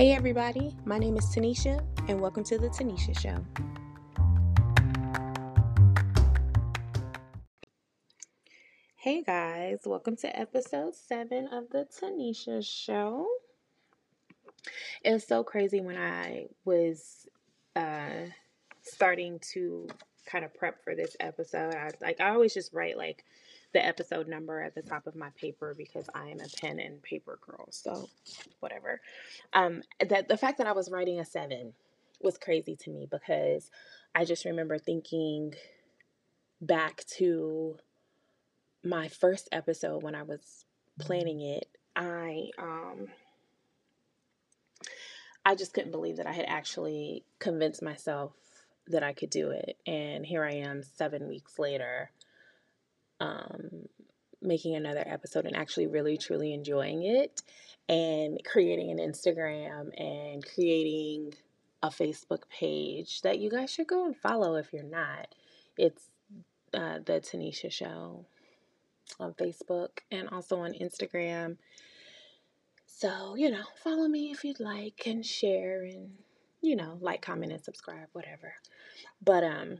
Hey, everybody, my name is Tanisha, and welcome to The Tanisha Show. Hey, guys, welcome to episode seven of The Tanisha Show. It was so crazy when I was uh, starting to kind of prep for this episode. I like I always just write like the episode number at the top of my paper because I am a pen and paper girl. So whatever. Um that the fact that I was writing a 7 was crazy to me because I just remember thinking back to my first episode when I was planning it. I um I just couldn't believe that I had actually convinced myself that I could do it. And here I am 7 weeks later um, making another episode and actually really truly enjoying it and creating an Instagram and creating a Facebook page that you guys should go and follow if you're not. It's uh, the Tanisha Show on Facebook and also on Instagram. So, you know, follow me if you'd like and share and, you know, like, comment, and subscribe, whatever. But, um,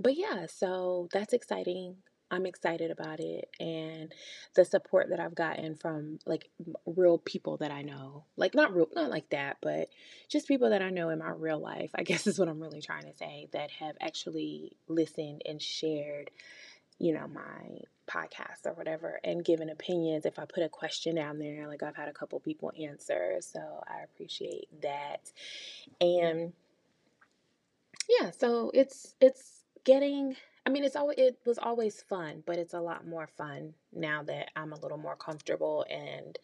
but yeah, so that's exciting. I'm excited about it and the support that I've gotten from like real people that I know. Like not real not like that, but just people that I know in my real life. I guess is what I'm really trying to say that have actually listened and shared, you know, my podcast or whatever and given opinions if I put a question down there. Like I've had a couple people answer, so I appreciate that. And yeah, so it's it's getting I mean, it's always it was always fun, but it's a lot more fun now that I'm a little more comfortable and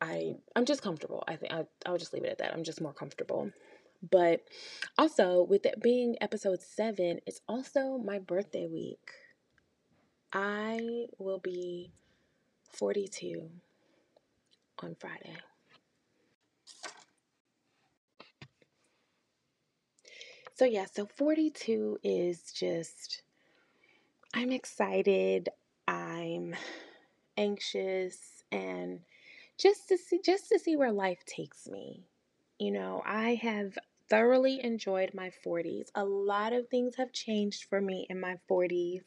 I I'm just comfortable. I think I I'll just leave it at that. I'm just more comfortable. But also with it being episode 7, it's also my birthday week. I will be 42 on Friday. So, yeah, so 42 is just, I'm excited, I'm anxious, and just to see just to see where life takes me. You know, I have thoroughly enjoyed my 40s. A lot of things have changed for me in my 40s.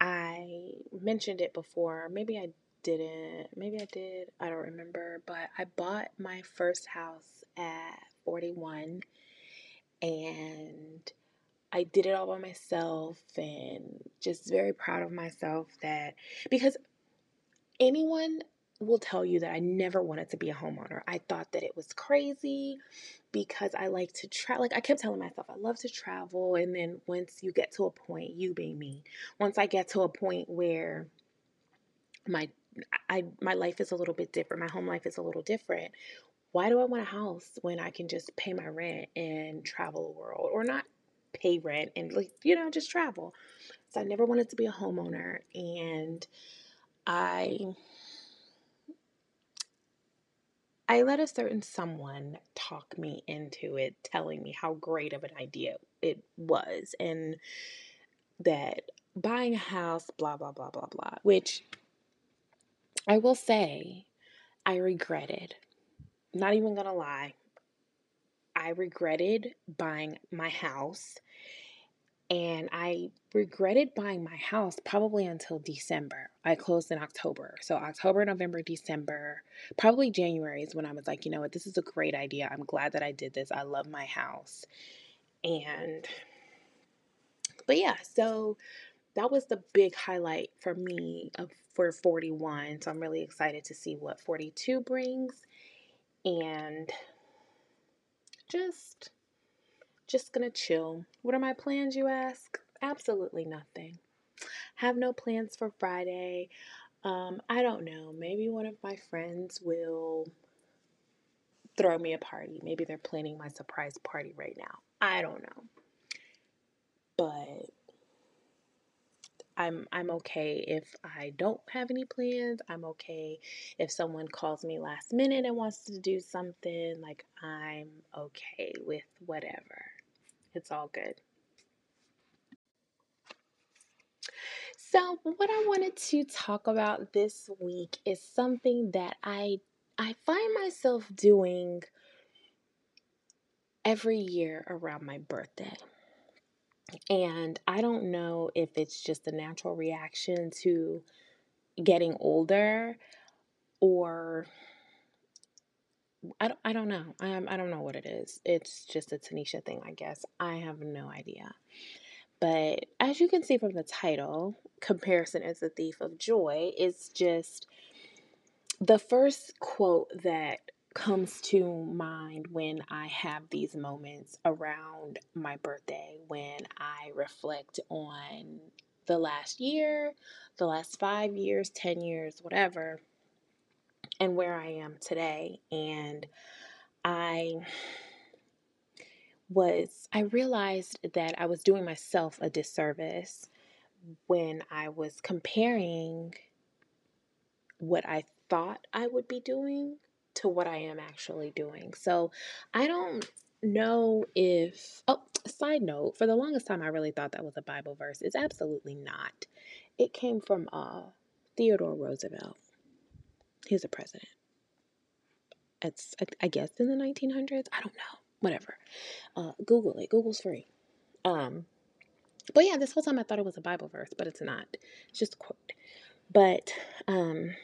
I mentioned it before. Maybe I didn't. Maybe I did. I don't remember. But I bought my first house at 41 and I did it all by myself and just very proud of myself that because anyone will tell you that I never wanted to be a homeowner. I thought that it was crazy because I like to travel. Like I kept telling myself I love to travel and then once you get to a point, you being me, once I get to a point where my I my life is a little bit different, my home life is a little different, why do I want a house when I can just pay my rent and travel the world? Or not pay rent and like you know just travel. So I never wanted to be a homeowner and I I let a certain someone talk me into it telling me how great of an idea it was and that buying a house blah blah blah blah blah which I will say I regretted not even gonna lie, I regretted buying my house. And I regretted buying my house probably until December. I closed in October. So, October, November, December, probably January is when I was like, you know what, this is a great idea. I'm glad that I did this. I love my house. And, but yeah, so that was the big highlight for me of, for 41. So, I'm really excited to see what 42 brings and just just gonna chill. What are my plans, you ask? Absolutely nothing. Have no plans for Friday. Um, I don't know. Maybe one of my friends will throw me a party. Maybe they're planning my surprise party right now. I don't know. But I'm I'm okay if I don't have any plans. I'm okay if someone calls me last minute and wants to do something. Like I'm okay with whatever. It's all good. So, what I wanted to talk about this week is something that I I find myself doing every year around my birthday. And I don't know if it's just a natural reaction to getting older or I don't, I don't know. I, I don't know what it is. It's just a Tanisha thing, I guess. I have no idea. But as you can see from the title, Comparison is the Thief of Joy, it's just the first quote that comes to mind when I have these moments around my birthday, when I reflect on the last year, the last five years, 10 years, whatever, and where I am today. And I was, I realized that I was doing myself a disservice when I was comparing what I thought I would be doing to what I am actually doing. So I don't know if, oh, side note, for the longest time I really thought that was a Bible verse. It's absolutely not. It came from uh, Theodore Roosevelt. He's a president. It's, I guess, in the 1900s. I don't know. Whatever. Uh, Google it. Google's free. Um, but yeah, this whole time I thought it was a Bible verse, but it's not. It's just a quote. But um,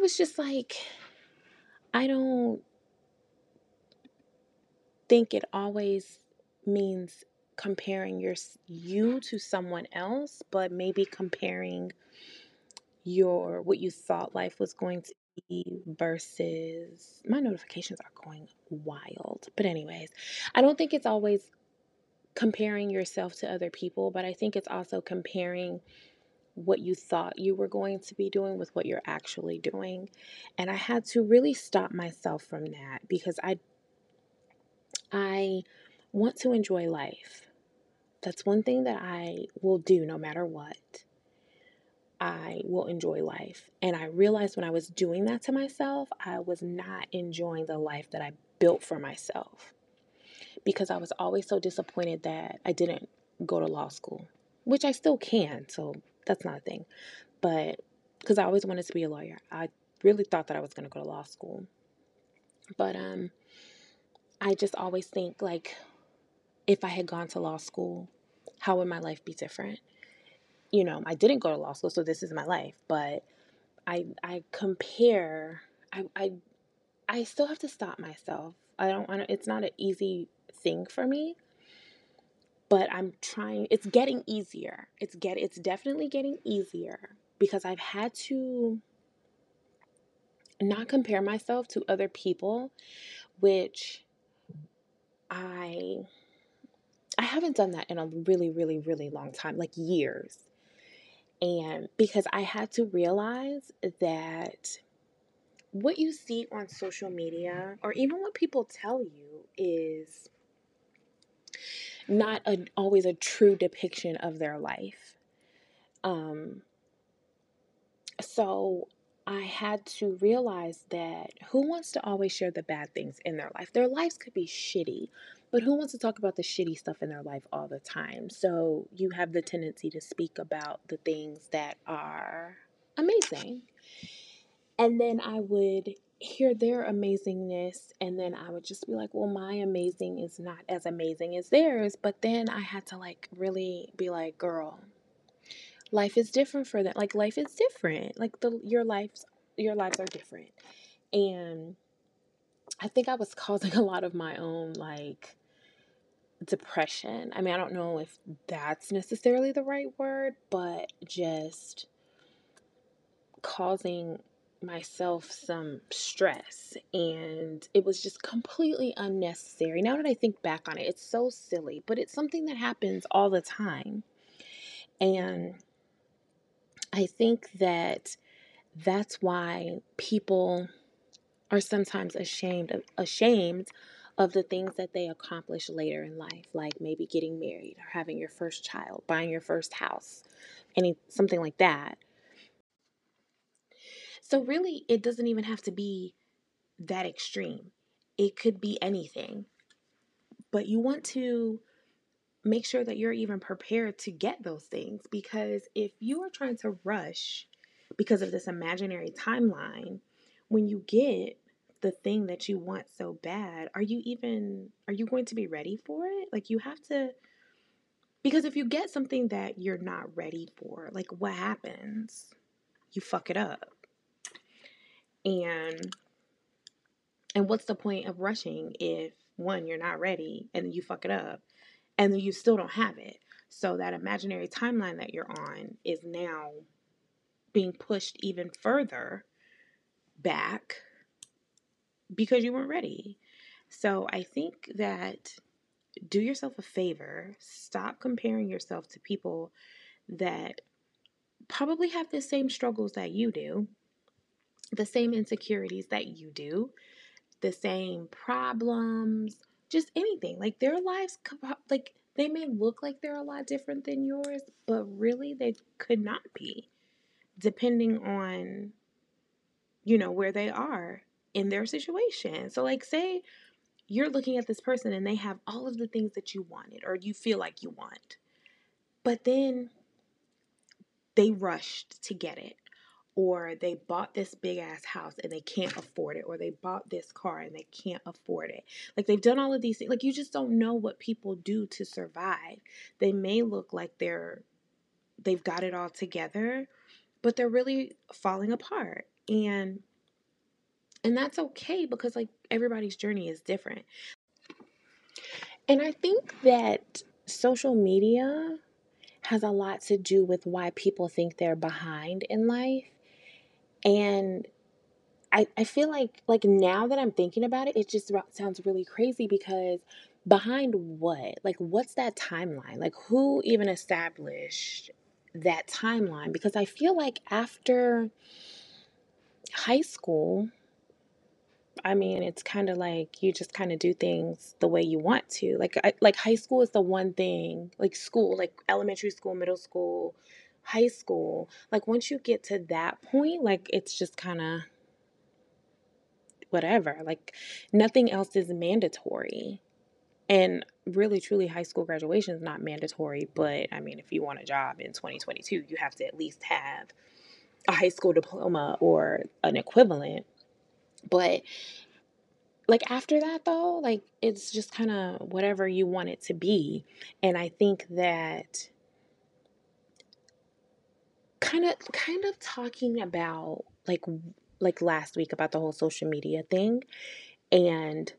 was just like, I don't think it always means comparing your you to someone else, but maybe comparing your what you thought life was going to be versus my notifications are going wild. But anyways, I don't think it's always comparing yourself to other people, but I think it's also comparing what you thought you were going to be doing with what you're actually doing. And I had to really stop myself from that because I I want to enjoy life. That's one thing that I will do no matter what. I will enjoy life. And I realized when I was doing that to myself, I was not enjoying the life that I built for myself because I was always so disappointed that I didn't go to law school, which I still can. So that's not a thing. But because I always wanted to be a lawyer, I really thought that I was going to go to law school. But um, I just always think like, if I had gone to law school, how would my life be different? You know, I didn't go to law school, so this is my life. But I I compare. I I I still have to stop myself. I don't want to. It's not an easy thing for me but I'm trying it's getting easier. It's get it's definitely getting easier because I've had to not compare myself to other people which I I haven't done that in a really really really long time, like years. And because I had to realize that what you see on social media or even what people tell you is not a, always a true depiction of their life. Um, so I had to realize that who wants to always share the bad things in their life? Their lives could be shitty, but who wants to talk about the shitty stuff in their life all the time? So you have the tendency to speak about the things that are amazing. And then I would hear their amazingness and then I would just be like, well, my amazing is not as amazing as theirs. But then I had to like really be like, girl, life is different for them. Like life is different. Like the your lives your lives are different. And I think I was causing a lot of my own like depression. I mean, I don't know if that's necessarily the right word, but just causing myself some stress and it was just completely unnecessary. Now that I think back on it, it's so silly, but it's something that happens all the time. And I think that that's why people are sometimes ashamed of ashamed of the things that they accomplish later in life, like maybe getting married or having your first child, buying your first house, any something like that so, really, it doesn't even have to be that extreme. It could be anything. But you want to make sure that you're even prepared to get those things because if you are trying to rush because of this imaginary timeline when you get the thing that you want so bad, are you even are you going to be ready for it? Like you have to because if you get something that you're not ready for, like what happens? You fuck it up. And and what's the point of rushing if one you're not ready and you fuck it up and you still don't have it. So that imaginary timeline that you're on is now being pushed even further back because you weren't ready. So I think that do yourself a favor, stop comparing yourself to people that probably have the same struggles that you do, the same insecurities that you do, the same problems, just anything. Like their lives, like they may look like they're a lot different than yours, but really they could not be, depending on, you know, where they are in their situation. So, like, say you're looking at this person and they have all of the things that you wanted or you feel like you want, but then they rushed to get it or they bought this big ass house and they can't afford it, or they bought this car and they can't afford it. Like they've done all of these things. Like you just don't know what people do to survive. They may look like they're they've got it all together, but they're really falling apart. And and that's okay because like everybody's journey is different. And I think that social media has a lot to do with why people think they're behind in life and I, I feel like like now that I'm thinking about it, it just sounds really crazy because behind what? Like what's that timeline? Like who even established that timeline? Because I feel like after high school, I mean, it's kind of like you just kind of do things the way you want to. Like I, like high school is the one thing, like school, like elementary school, middle school, high school, like once you get to that point, like it's just kind of whatever. Like nothing else is mandatory. And really, truly, high school graduation is not mandatory. But I mean, if you want a job in 2022, you have to at least have a high school diploma or an equivalent. But like after that, though, like it's just kind of whatever you want it to be. And I think that kind of kind of talking about like like last week about the whole social media thing and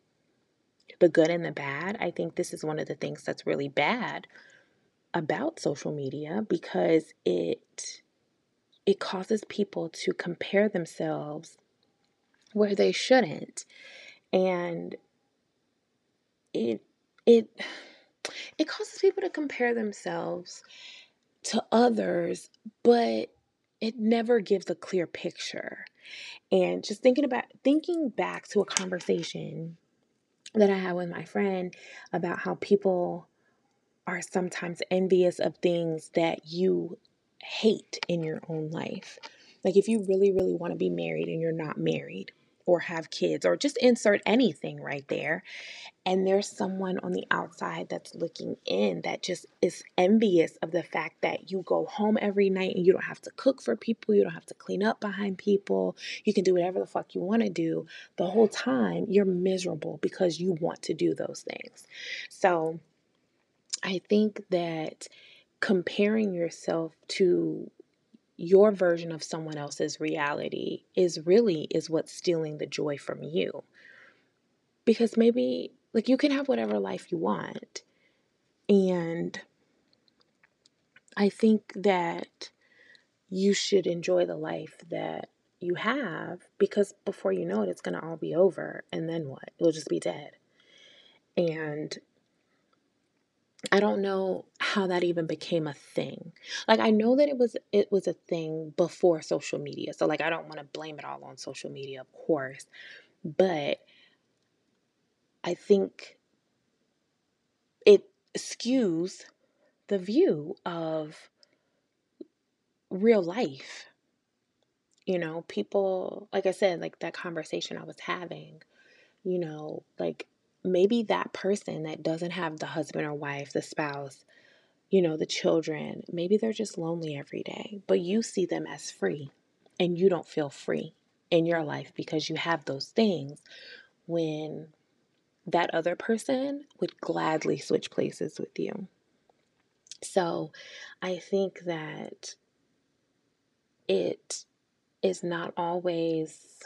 the good and the bad. I think this is one of the things that's really bad about social media because it it causes people to compare themselves where they shouldn't and it it it causes people to compare themselves to others, but it never gives a clear picture. And just thinking about thinking back to a conversation that I had with my friend about how people are sometimes envious of things that you hate in your own life. Like if you really, really want to be married and you're not married, or have kids or just insert anything right there. And there's someone on the outside that's looking in that just is envious of the fact that you go home every night and you don't have to cook for people, you don't have to clean up behind people, you can do whatever the fuck you want to do. The whole time you're miserable because you want to do those things. So I think that comparing yourself to your version of someone else's reality is really is what's stealing the joy from you. Because maybe like you can have whatever life you want. And I think that you should enjoy the life that you have because before you know it, it's going to all be over. And then what? It'll just be dead. And I don't know how that even became a thing. Like I know that it was it was a thing before social media. So like I don't want to blame it all on social media, of course. But I think it skews the view of real life. You know, people like I said, like that conversation I was having, you know, like maybe that person that doesn't have the husband or wife, the spouse, you know, the children, maybe they're just lonely every day, but you see them as free and you don't feel free in your life because you have those things when that other person would gladly switch places with you. So I think that it is not always.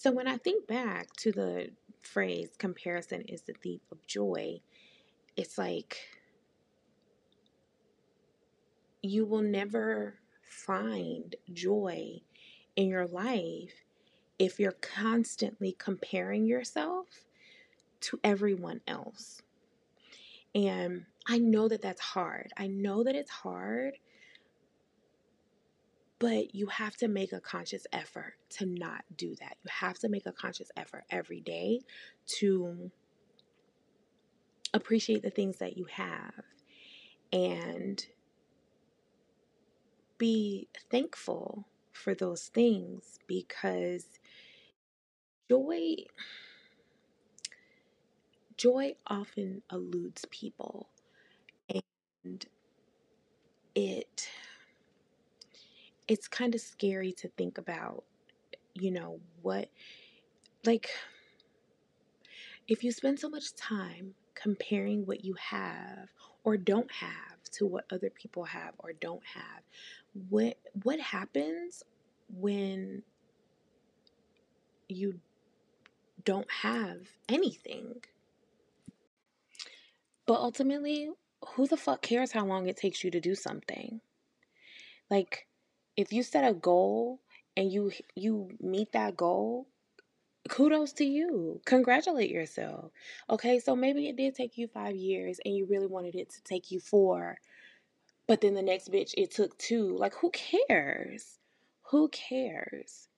So when I think back to the phrase comparison is the thief of joy, it's like you will never find joy in your life if you're constantly comparing yourself to everyone else. And I know that that's hard. I know that it's hard, but you have to make a conscious effort to not do that. You have to make a conscious effort every day to appreciate the things that you have and be thankful for those things because joy joy often eludes people and it it's kind of scary to think about you know what like if you spend so much time comparing what you have or don't have to what other people have or don't have what what happens when you don't have anything. But ultimately, who the fuck cares how long it takes you to do something? Like if you set a goal and you you meet that goal, kudos to you. Congratulate yourself. Okay, so maybe it did take you 5 years and you really wanted it to take you 4. But then the next bitch it took 2. Like who cares? Who cares?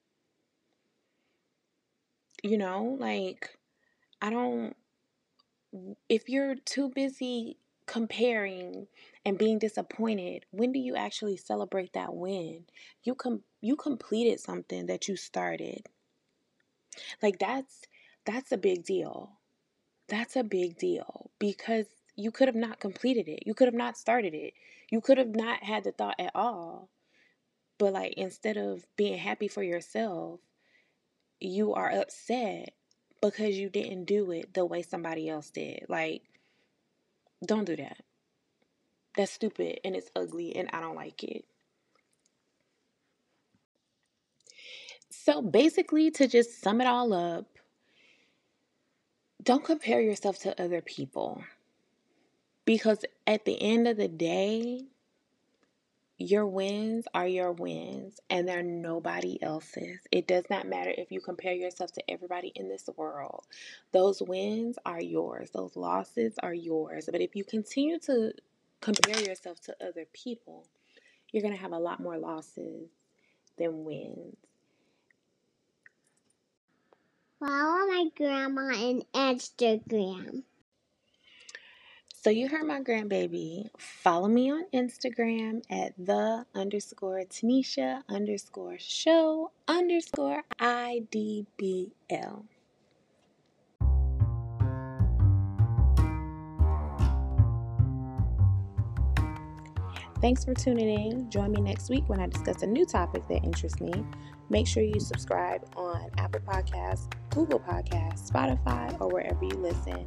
You know, like, I don't, if you're too busy comparing and being disappointed, when do you actually celebrate that win? You com- you completed something that you started. Like that's that's a big deal. That's a big deal because you could have not completed it. You could have not started it. You could have not had the thought at all. But like instead of being happy for yourself, you are upset because you didn't do it the way somebody else did. Like, don't do that. That's stupid and it's ugly and I don't like it. So, basically, to just sum it all up, don't compare yourself to other people because at the end of the day, your wins are your wins and they're nobody else's. It does not matter if you compare yourself to everybody in this world. Those wins are yours, those losses are yours. But if you continue to compare yourself to other people, you're going to have a lot more losses than wins. Follow my grandma on Instagram. So you heard my grandbaby. Follow me on Instagram at the underscore Tanisha underscore show underscore IDBL. Thanks for tuning in. Join me next week when I discuss a new topic that interests me. Make sure you subscribe on Apple Podcasts, Google Podcasts, Spotify, or wherever you listen.